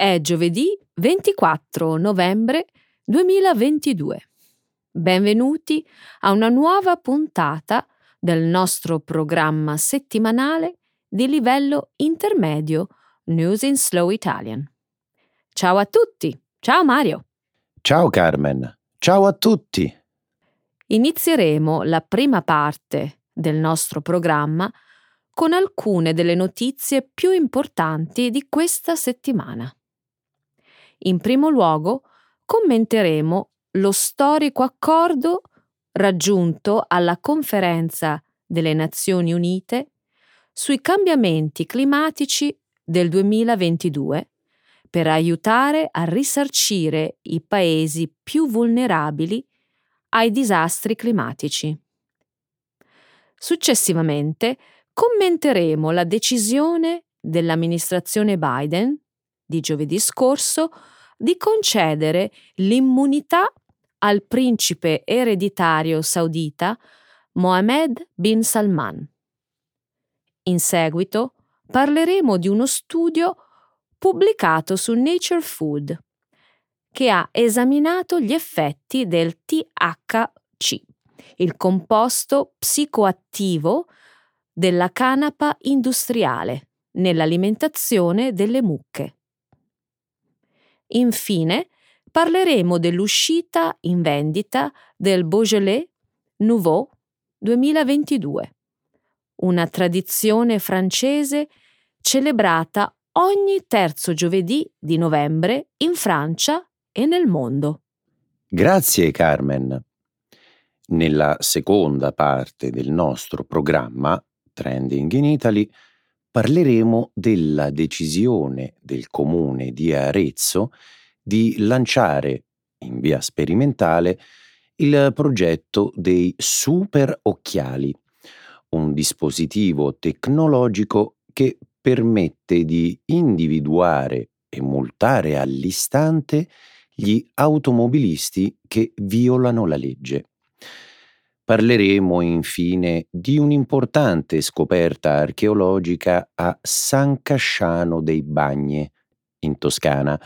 È giovedì 24 novembre 2022. Benvenuti a una nuova puntata del nostro programma settimanale di livello intermedio News in Slow Italian. Ciao a tutti, ciao Mario. Ciao Carmen, ciao a tutti. Inizieremo la prima parte del nostro programma con alcune delle notizie più importanti di questa settimana. In primo luogo, commenteremo lo storico accordo raggiunto alla conferenza delle Nazioni Unite sui cambiamenti climatici del 2022 per aiutare a risarcire i paesi più vulnerabili ai disastri climatici. Successivamente commenteremo la decisione dell'amministrazione Biden di giovedì scorso di concedere l'immunità al principe ereditario saudita Mohammed bin Salman. In seguito parleremo di uno studio pubblicato su Nature Food che ha esaminato gli effetti del THC, il composto psicoattivo della canapa industriale nell'alimentazione delle mucche. Infine, parleremo dell'uscita in vendita del Beaujolais Nouveau 2022, una tradizione francese celebrata ogni terzo giovedì di novembre in Francia e nel mondo. Grazie Carmen. Nella seconda parte del nostro programma Trending in Italy parleremo della decisione del comune di Arezzo di lanciare in via sperimentale il progetto dei super occhiali, un dispositivo tecnologico che permette di individuare e multare all'istante gli automobilisti che violano la legge. Parleremo infine di un'importante scoperta archeologica a San Casciano dei Bagne, in Toscana,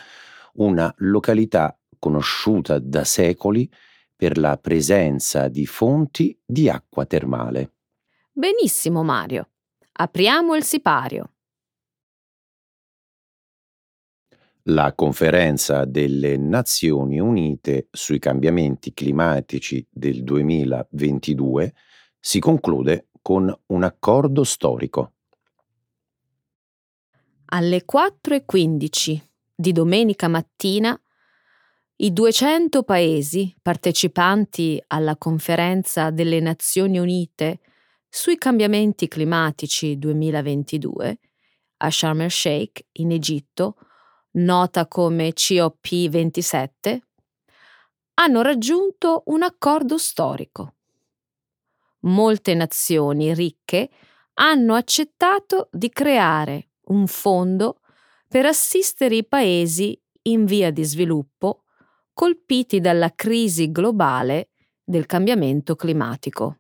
una località conosciuta da secoli per la presenza di fonti di acqua termale. Benissimo Mario. Apriamo il sipario. La conferenza delle Nazioni Unite sui cambiamenti climatici del 2022 si conclude con un accordo storico. Alle 4.15 di domenica mattina i 200 paesi partecipanti alla conferenza delle Nazioni Unite sui cambiamenti climatici 2022 a Sharm el-Sheikh in Egitto nota come COP27, hanno raggiunto un accordo storico. Molte nazioni ricche hanno accettato di creare un fondo per assistere i paesi in via di sviluppo colpiti dalla crisi globale del cambiamento climatico.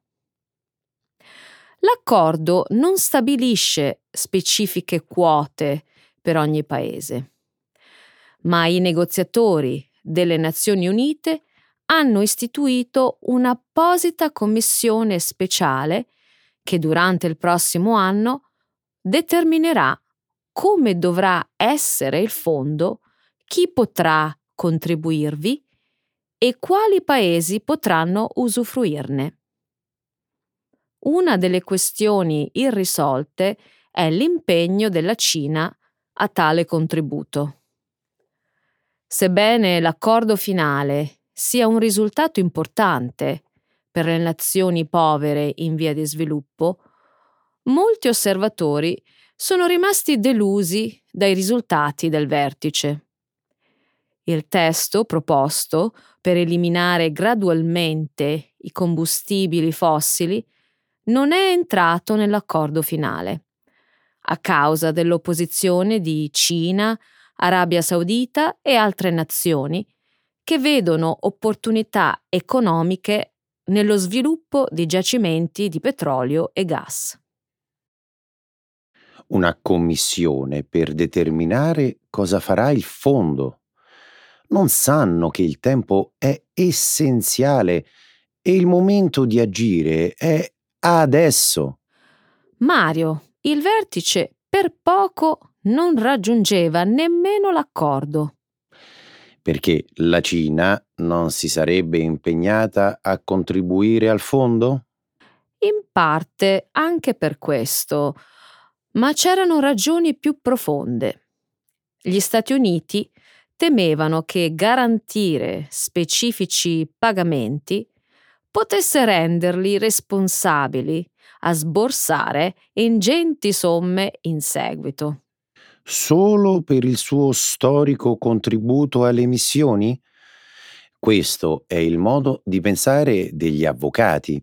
L'accordo non stabilisce specifiche quote per ogni paese ma i negoziatori delle Nazioni Unite hanno istituito un'apposita commissione speciale che durante il prossimo anno determinerà come dovrà essere il fondo, chi potrà contribuirvi e quali paesi potranno usufruirne. Una delle questioni irrisolte è l'impegno della Cina a tale contributo. Sebbene l'accordo finale sia un risultato importante per le nazioni povere in via di sviluppo, molti osservatori sono rimasti delusi dai risultati del vertice. Il testo proposto per eliminare gradualmente i combustibili fossili non è entrato nell'accordo finale, a causa dell'opposizione di Cina, Arabia Saudita e altre nazioni che vedono opportunità economiche nello sviluppo di giacimenti di petrolio e gas. una commissione per determinare cosa farà il fondo. Non sanno che il tempo è essenziale e il momento di agire è adesso. Mario, il vertice per poco non raggiungeva nemmeno l'accordo. Perché la Cina non si sarebbe impegnata a contribuire al fondo? In parte anche per questo, ma c'erano ragioni più profonde. Gli Stati Uniti temevano che garantire specifici pagamenti potesse renderli responsabili a sborsare ingenti somme in seguito. Solo per il suo storico contributo alle missioni? Questo è il modo di pensare degli avvocati.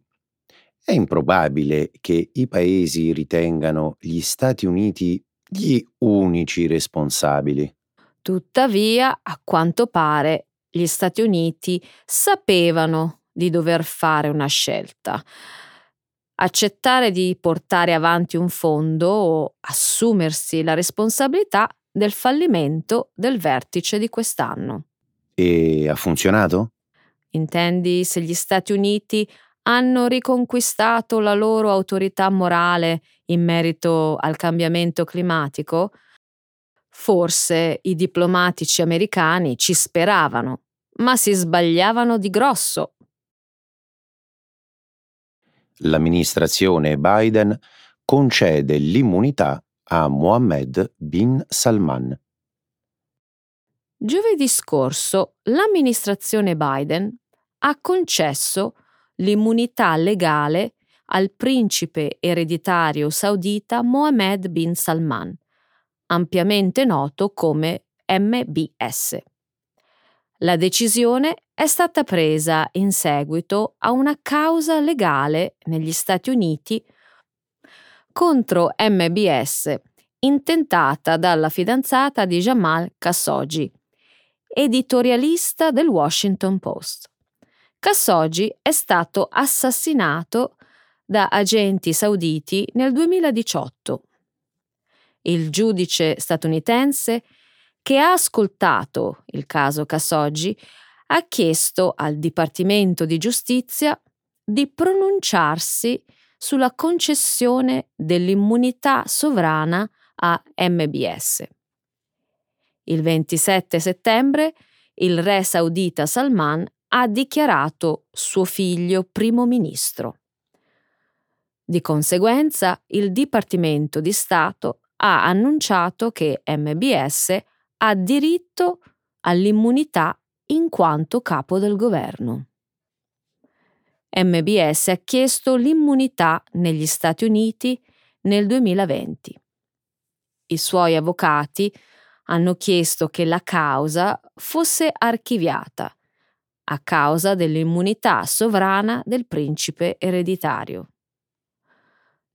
È improbabile che i paesi ritengano gli Stati Uniti gli unici responsabili. Tuttavia, a quanto pare, gli Stati Uniti sapevano di dover fare una scelta accettare di portare avanti un fondo o assumersi la responsabilità del fallimento del vertice di quest'anno. E ha funzionato? Intendi se gli Stati Uniti hanno riconquistato la loro autorità morale in merito al cambiamento climatico? Forse i diplomatici americani ci speravano, ma si sbagliavano di grosso l'amministrazione Biden concede l'immunità a Mohammed bin Salman. Giovedì scorso l'amministrazione Biden ha concesso l'immunità legale al principe ereditario saudita Mohammed bin Salman, ampiamente noto come MBS. La decisione è stata presa in seguito a una causa legale negli Stati Uniti contro MBS intentata dalla fidanzata di Jamal Khashoggi, editorialista del Washington Post. Khashoggi è stato assassinato da agenti sauditi nel 2018. Il giudice statunitense che ha ascoltato il caso Khashoggi ha chiesto al Dipartimento di Giustizia di pronunciarsi sulla concessione dell'immunità sovrana a MBS. Il 27 settembre il re saudita Salman ha dichiarato suo figlio primo ministro. Di conseguenza, il Dipartimento di Stato ha annunciato che MBS ha diritto all'immunità in quanto capo del governo. MBS ha chiesto l'immunità negli Stati Uniti nel 2020. I suoi avvocati hanno chiesto che la causa fosse archiviata a causa dell'immunità sovrana del principe ereditario.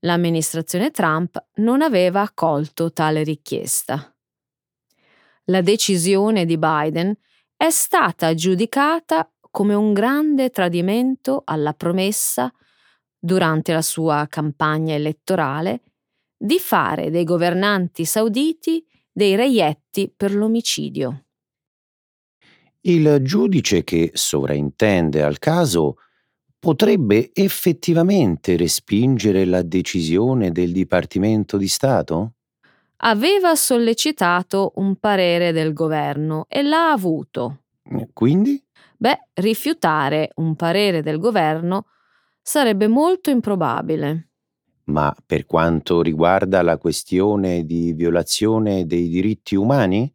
L'amministrazione Trump non aveva accolto tale richiesta la decisione di Biden è stata giudicata come un grande tradimento alla promessa, durante la sua campagna elettorale, di fare dei governanti sauditi dei reietti per l'omicidio. Il giudice che sovraintende al caso potrebbe effettivamente respingere la decisione del Dipartimento di Stato? Aveva sollecitato un parere del governo e l'ha avuto. Quindi? Beh, rifiutare un parere del governo sarebbe molto improbabile. Ma per quanto riguarda la questione di violazione dei diritti umani,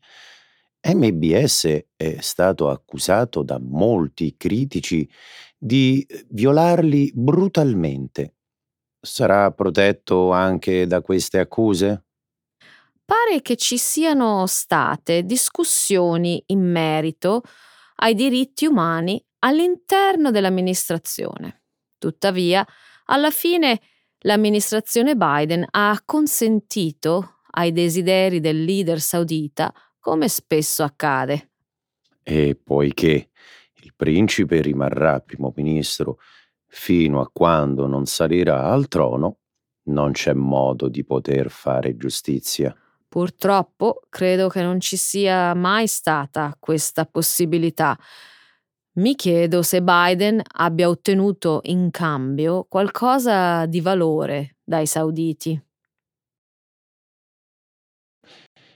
MBS è stato accusato da molti critici di violarli brutalmente. Sarà protetto anche da queste accuse? Pare che ci siano state discussioni in merito ai diritti umani all'interno dell'amministrazione. Tuttavia, alla fine l'amministrazione Biden ha consentito ai desideri del leader saudita, come spesso accade. E poiché il principe rimarrà primo ministro fino a quando non salirà al trono, non c'è modo di poter fare giustizia. Purtroppo credo che non ci sia mai stata questa possibilità. Mi chiedo se Biden abbia ottenuto in cambio qualcosa di valore dai sauditi.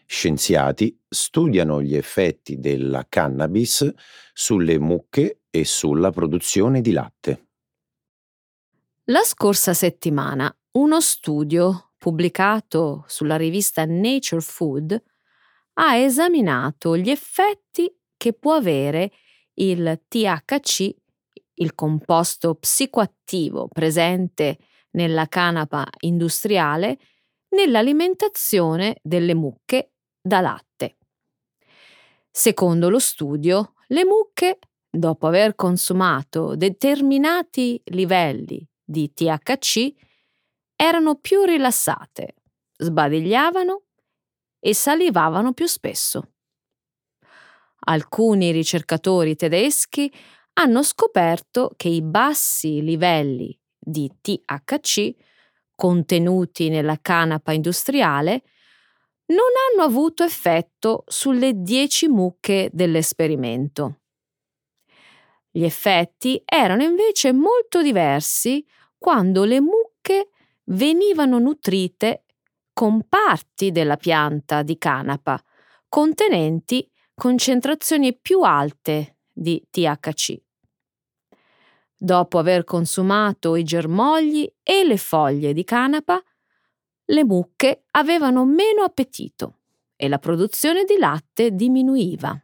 Scienziati studiano gli effetti della cannabis sulle mucche e sulla produzione di latte. La scorsa settimana uno studio pubblicato sulla rivista Nature Food ha esaminato gli effetti che può avere il THC, il composto psicoattivo presente nella canapa industriale, nell'alimentazione delle mucche da latte. Secondo lo studio, le mucche, dopo aver consumato determinati livelli di THC, erano più rilassate, sbadigliavano e salivavano più spesso. Alcuni ricercatori tedeschi hanno scoperto che i bassi livelli di THC contenuti nella canapa industriale non hanno avuto effetto sulle 10 mucche dell'esperimento. Gli effetti erano invece molto diversi quando le mucche venivano nutrite con parti della pianta di canapa contenenti concentrazioni più alte di THC. Dopo aver consumato i germogli e le foglie di canapa, le mucche avevano meno appetito e la produzione di latte diminuiva.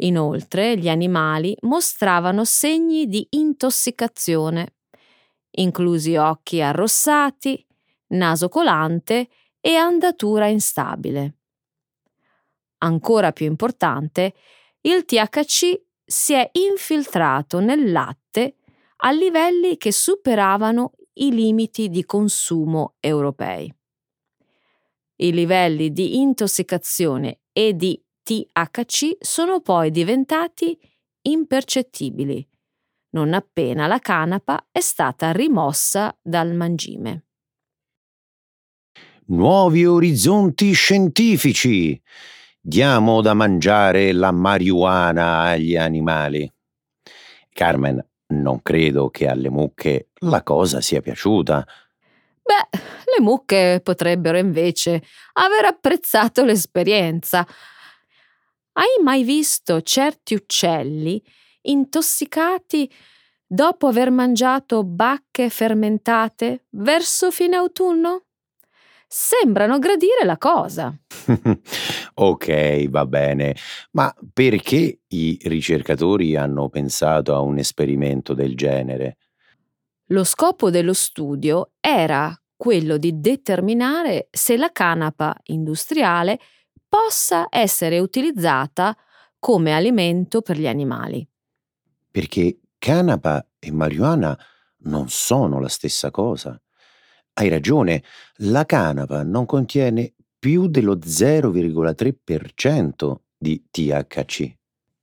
Inoltre gli animali mostravano segni di intossicazione, inclusi occhi arrossati, naso colante e andatura instabile. Ancora più importante, il THC si è infiltrato nel latte a livelli che superavano i limiti di consumo europei. I livelli di intossicazione e di THC sono poi diventati impercettibili, non appena la canapa è stata rimossa dal mangime. Nuovi orizzonti scientifici! Diamo da mangiare la marijuana agli animali. Carmen, non credo che alle mucche la cosa sia piaciuta. Beh, le mucche potrebbero invece aver apprezzato l'esperienza. Hai mai visto certi uccelli intossicati dopo aver mangiato bacche fermentate verso fine autunno? Sembrano gradire la cosa. ok, va bene, ma perché i ricercatori hanno pensato a un esperimento del genere? Lo scopo dello studio era quello di determinare se la canapa industriale possa essere utilizzata come alimento per gli animali. Perché canapa e marijuana non sono la stessa cosa. Hai ragione, la canapa non contiene più dello 0,3% di THC.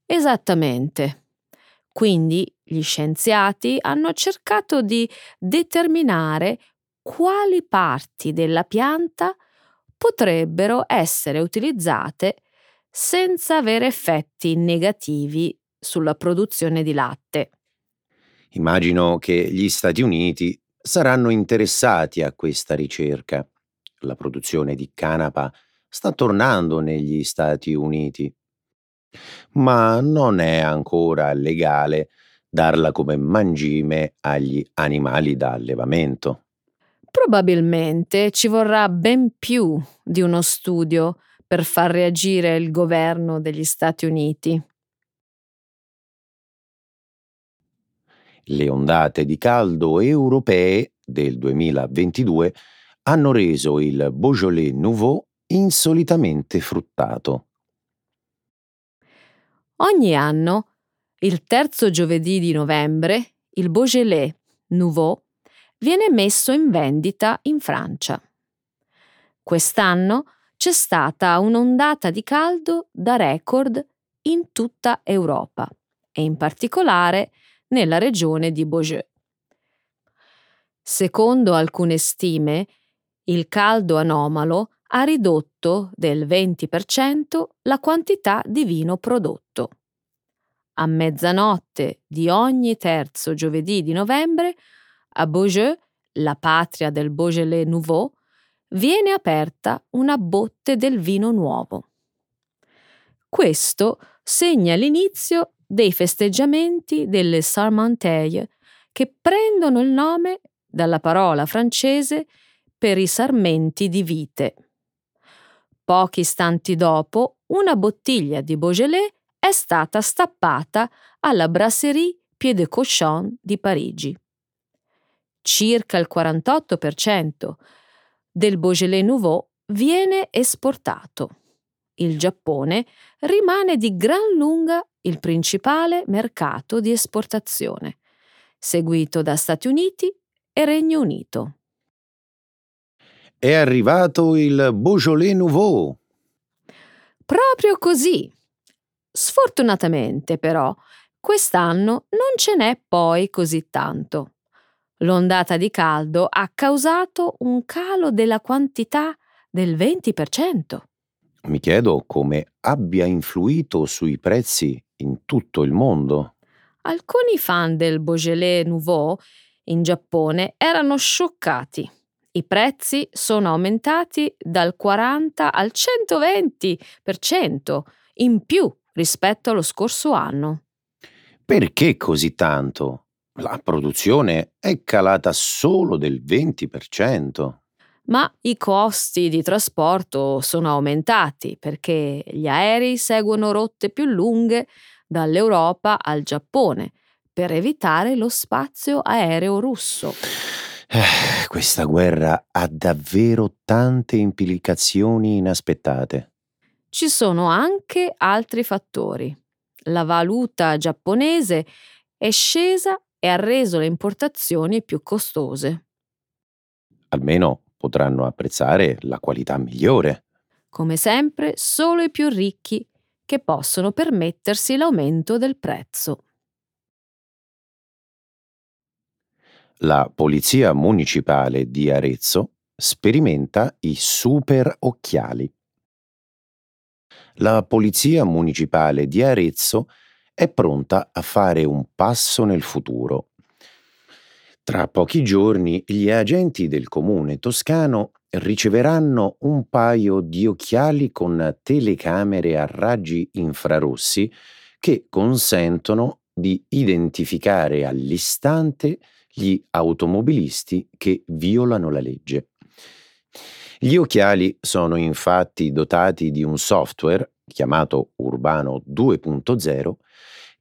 Esattamente. Quindi gli scienziati hanno cercato di determinare quali parti della pianta potrebbero essere utilizzate senza avere effetti negativi sulla produzione di latte. Immagino che gli Stati Uniti saranno interessati a questa ricerca. La produzione di canapa sta tornando negli Stati Uniti, ma non è ancora legale darla come mangime agli animali da allevamento. Probabilmente ci vorrà ben più di uno studio per far reagire il governo degli Stati Uniti. Le ondate di caldo europee del 2022 hanno reso il Beaujolais Nouveau insolitamente fruttato. Ogni anno, il terzo giovedì di novembre, il Beaujolais Nouveau viene messo in vendita in Francia. Quest'anno c'è stata un'ondata di caldo da record in tutta Europa e in particolare nella regione di Beaujeu. Secondo alcune stime, il caldo anomalo ha ridotto del 20% la quantità di vino prodotto. A mezzanotte di ogni terzo giovedì di novembre, a Beaujeu, la patria del Beaujolais Nouveau, viene aperta una botte del vino nuovo. Questo segna l'inizio dei festeggiamenti delle Sarmenteuil, che prendono il nome dalla parola francese per i sarmenti di vite. Pochi istanti dopo, una bottiglia di Beaujolais è stata stappata alla Brasserie Pied de Cochon di Parigi. Circa il 48% del Beaujolais Nouveau viene esportato. Il Giappone rimane di gran lunga il principale mercato di esportazione, seguito da Stati Uniti e Regno Unito. È arrivato il Beaujolais Nouveau. Proprio così. Sfortunatamente, però, quest'anno non ce n'è poi così tanto. L'ondata di caldo ha causato un calo della quantità del 20%. Mi chiedo come abbia influito sui prezzi in tutto il mondo. Alcuni fan del Beaujolais Nouveau in Giappone erano scioccati. I prezzi sono aumentati dal 40 al 120% in più rispetto allo scorso anno. Perché così tanto? La produzione è calata solo del 20%. Ma i costi di trasporto sono aumentati perché gli aerei seguono rotte più lunghe dall'Europa al Giappone per evitare lo spazio aereo russo. Eh, questa guerra ha davvero tante implicazioni inaspettate. Ci sono anche altri fattori. La valuta giapponese è scesa e ha reso le importazioni più costose. Almeno potranno apprezzare la qualità migliore. Come sempre, solo i più ricchi che possono permettersi l'aumento del prezzo. La Polizia Municipale di Arezzo sperimenta i super occhiali. La Polizia Municipale di Arezzo è pronta a fare un passo nel futuro. Tra pochi giorni gli agenti del comune toscano riceveranno un paio di occhiali con telecamere a raggi infrarossi che consentono di identificare all'istante gli automobilisti che violano la legge. Gli occhiali sono infatti dotati di un software chiamato Urbano 2.0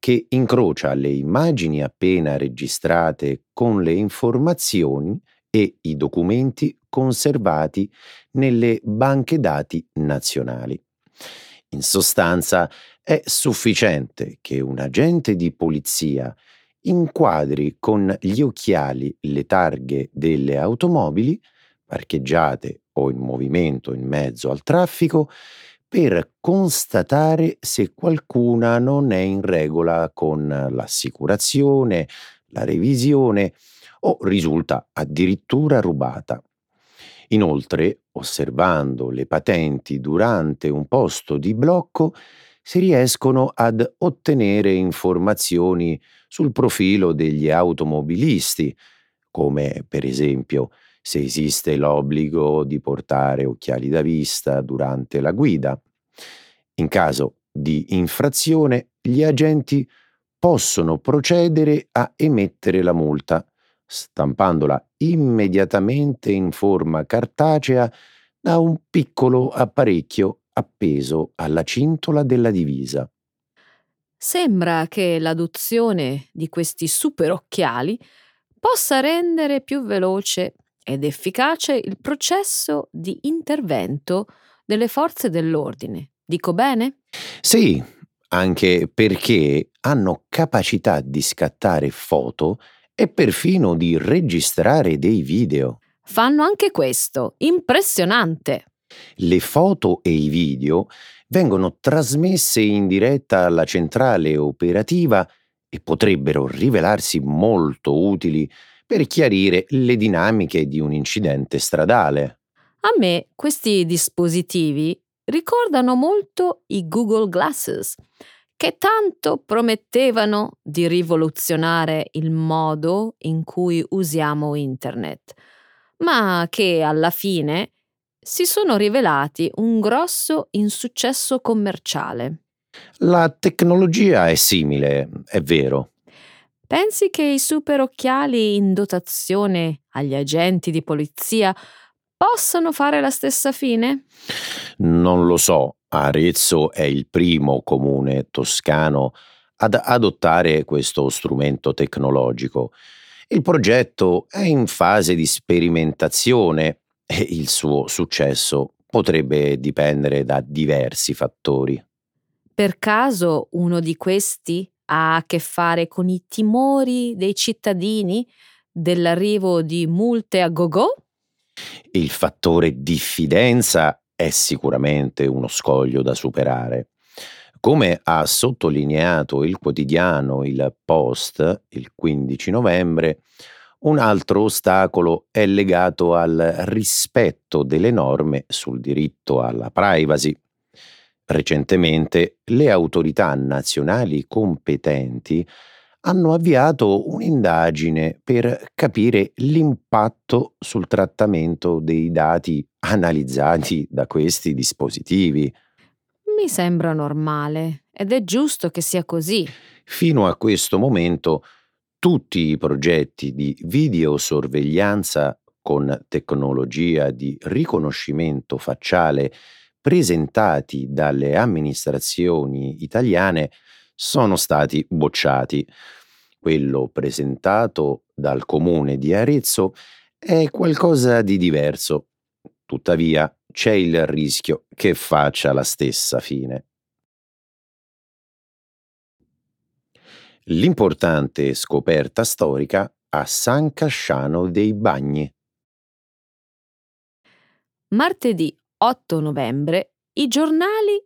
che incrocia le immagini appena registrate con le informazioni e i documenti conservati nelle banche dati nazionali. In sostanza è sufficiente che un agente di polizia inquadri con gli occhiali le targhe delle automobili parcheggiate o in movimento in mezzo al traffico per constatare se qualcuna non è in regola con l'assicurazione, la revisione o risulta addirittura rubata. Inoltre, osservando le patenti durante un posto di blocco, si riescono ad ottenere informazioni sul profilo degli automobilisti, come per esempio se esiste l'obbligo di portare occhiali da vista durante la guida. In caso di infrazione, gli agenti possono procedere a emettere la multa, stampandola immediatamente in forma cartacea da un piccolo apparecchio appeso alla cintola della divisa. Sembra che l'adozione di questi super occhiali possa rendere più veloce ed efficace il processo di intervento delle forze dell'ordine. Dico bene? Sì, anche perché hanno capacità di scattare foto e perfino di registrare dei video. Fanno anche questo, impressionante. Le foto e i video vengono trasmesse in diretta alla centrale operativa e potrebbero rivelarsi molto utili per chiarire le dinamiche di un incidente stradale. A me questi dispositivi ricordano molto i Google Glasses, che tanto promettevano di rivoluzionare il modo in cui usiamo Internet, ma che alla fine si sono rivelati un grosso insuccesso commerciale. La tecnologia è simile, è vero. Pensi che i super occhiali in dotazione agli agenti di polizia possano fare la stessa fine? Non lo so, Arezzo è il primo comune toscano ad adottare questo strumento tecnologico. Il progetto è in fase di sperimentazione e il suo successo potrebbe dipendere da diversi fattori. Per caso uno di questi ha a che fare con i timori dei cittadini dell'arrivo di multe a go-go? Il fattore diffidenza è sicuramente uno scoglio da superare. Come ha sottolineato il quotidiano Il Post il 15 novembre, un altro ostacolo è legato al rispetto delle norme sul diritto alla privacy. Recentemente le autorità nazionali competenti hanno avviato un'indagine per capire l'impatto sul trattamento dei dati analizzati da questi dispositivi. Mi sembra normale ed è giusto che sia così. Fino a questo momento tutti i progetti di videosorveglianza con tecnologia di riconoscimento facciale presentati dalle amministrazioni italiane sono stati bocciati. Quello presentato dal comune di Arezzo è qualcosa di diverso. Tuttavia c'è il rischio che faccia la stessa fine. L'importante scoperta storica a San Casciano dei Bagni. Martedì 8 novembre i giornali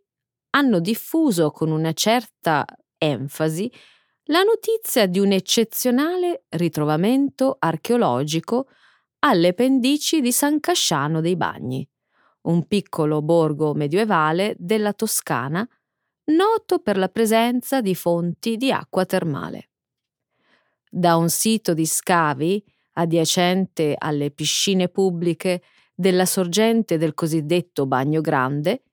hanno diffuso con una certa enfasi la notizia di un eccezionale ritrovamento archeologico alle pendici di San Casciano dei Bagni, un piccolo borgo medievale della Toscana noto per la presenza di fonti di acqua termale. Da un sito di scavi adiacente alle piscine pubbliche della sorgente del cosiddetto Bagno Grande,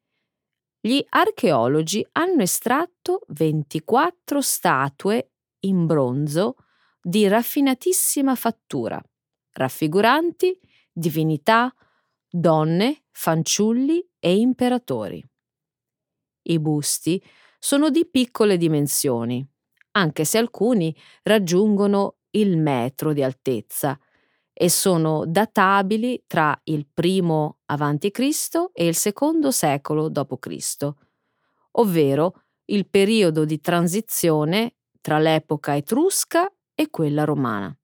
gli archeologi hanno estratto 24 statue in bronzo di raffinatissima fattura, raffiguranti divinità, donne, fanciulli e imperatori. I busti sono di piccole dimensioni, anche se alcuni raggiungono il metro di altezza e sono databili tra il primo a.C. e il secondo secolo d.C., ovvero il periodo di transizione tra l'epoca etrusca e quella romana.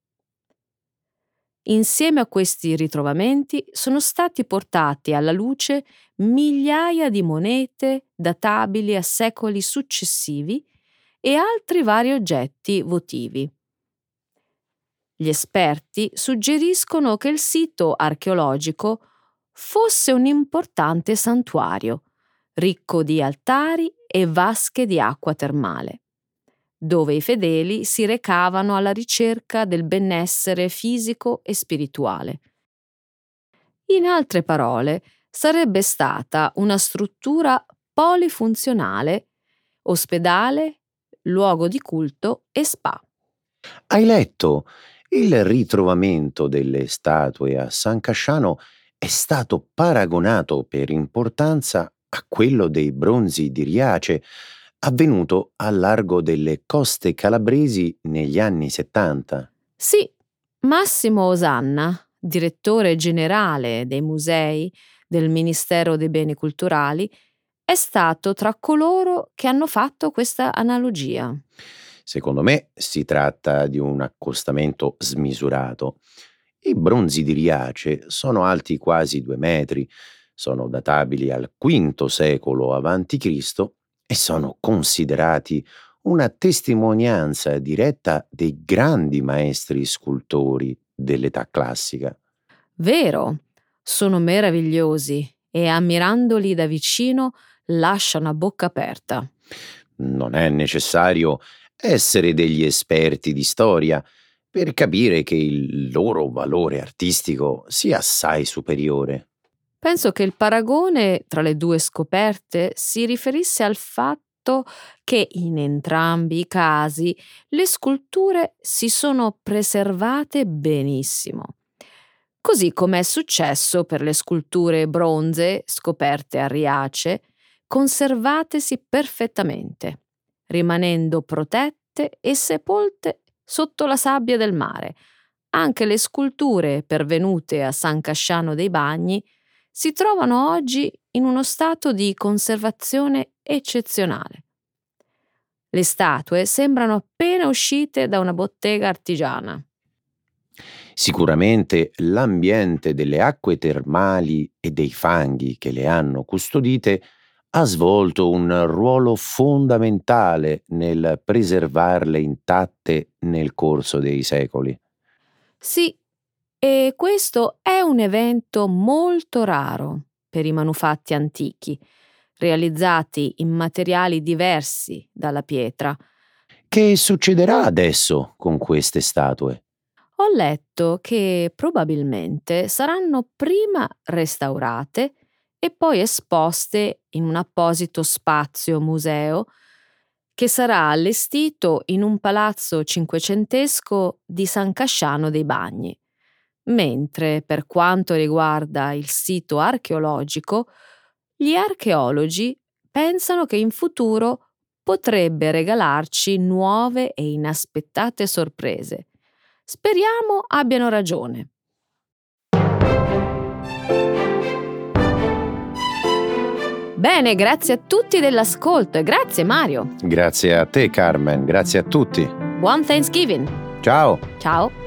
Insieme a questi ritrovamenti sono stati portati alla luce migliaia di monete databili a secoli successivi e altri vari oggetti votivi. Gli esperti suggeriscono che il sito archeologico fosse un importante santuario, ricco di altari e vasche di acqua termale, dove i fedeli si recavano alla ricerca del benessere fisico e spirituale. In altre parole, sarebbe stata una struttura polifunzionale, ospedale, luogo di culto e spa. Hai letto il ritrovamento delle statue a San Casciano è stato paragonato per importanza a quello dei bronzi di Riace, avvenuto a largo delle coste calabresi negli anni 70. Sì, Massimo Osanna, direttore generale dei musei del Ministero dei Beni Culturali, è stato tra coloro che hanno fatto questa analogia. Secondo me si tratta di un accostamento smisurato. I bronzi di Riace sono alti quasi due metri, sono databili al V secolo a.C. e sono considerati una testimonianza diretta dei grandi maestri scultori dell'età classica. Vero, sono meravigliosi e ammirandoli da vicino lasciano a bocca aperta. Non è necessario essere degli esperti di storia per capire che il loro valore artistico sia assai superiore. Penso che il paragone tra le due scoperte si riferisse al fatto che in entrambi i casi le sculture si sono preservate benissimo. Così come è successo per le sculture bronze scoperte a Riace, conservatesi perfettamente, rimanendo protette e sepolte sotto la sabbia del mare. Anche le sculture pervenute a San Casciano dei Bagni si trovano oggi in uno stato di conservazione eccezionale. Le statue sembrano appena uscite da una bottega artigiana. Sicuramente l'ambiente delle acque termali e dei fanghi che le hanno custodite ha svolto un ruolo fondamentale nel preservarle intatte nel corso dei secoli. Sì, e questo è un evento molto raro per i manufatti antichi, realizzati in materiali diversi dalla pietra. Che succederà adesso con queste statue? Ho letto che probabilmente saranno prima restaurate e poi esposte in un apposito spazio museo che sarà allestito in un palazzo cinquecentesco di San Casciano dei Bagni mentre per quanto riguarda il sito archeologico, gli archeologi pensano che in futuro potrebbe regalarci nuove e inaspettate sorprese. Speriamo abbiano ragione. Bene, grazie a tutti dell'ascolto e grazie Mario. Grazie a te Carmen, grazie a tutti. Buon Thanksgiving. Ciao. Ciao.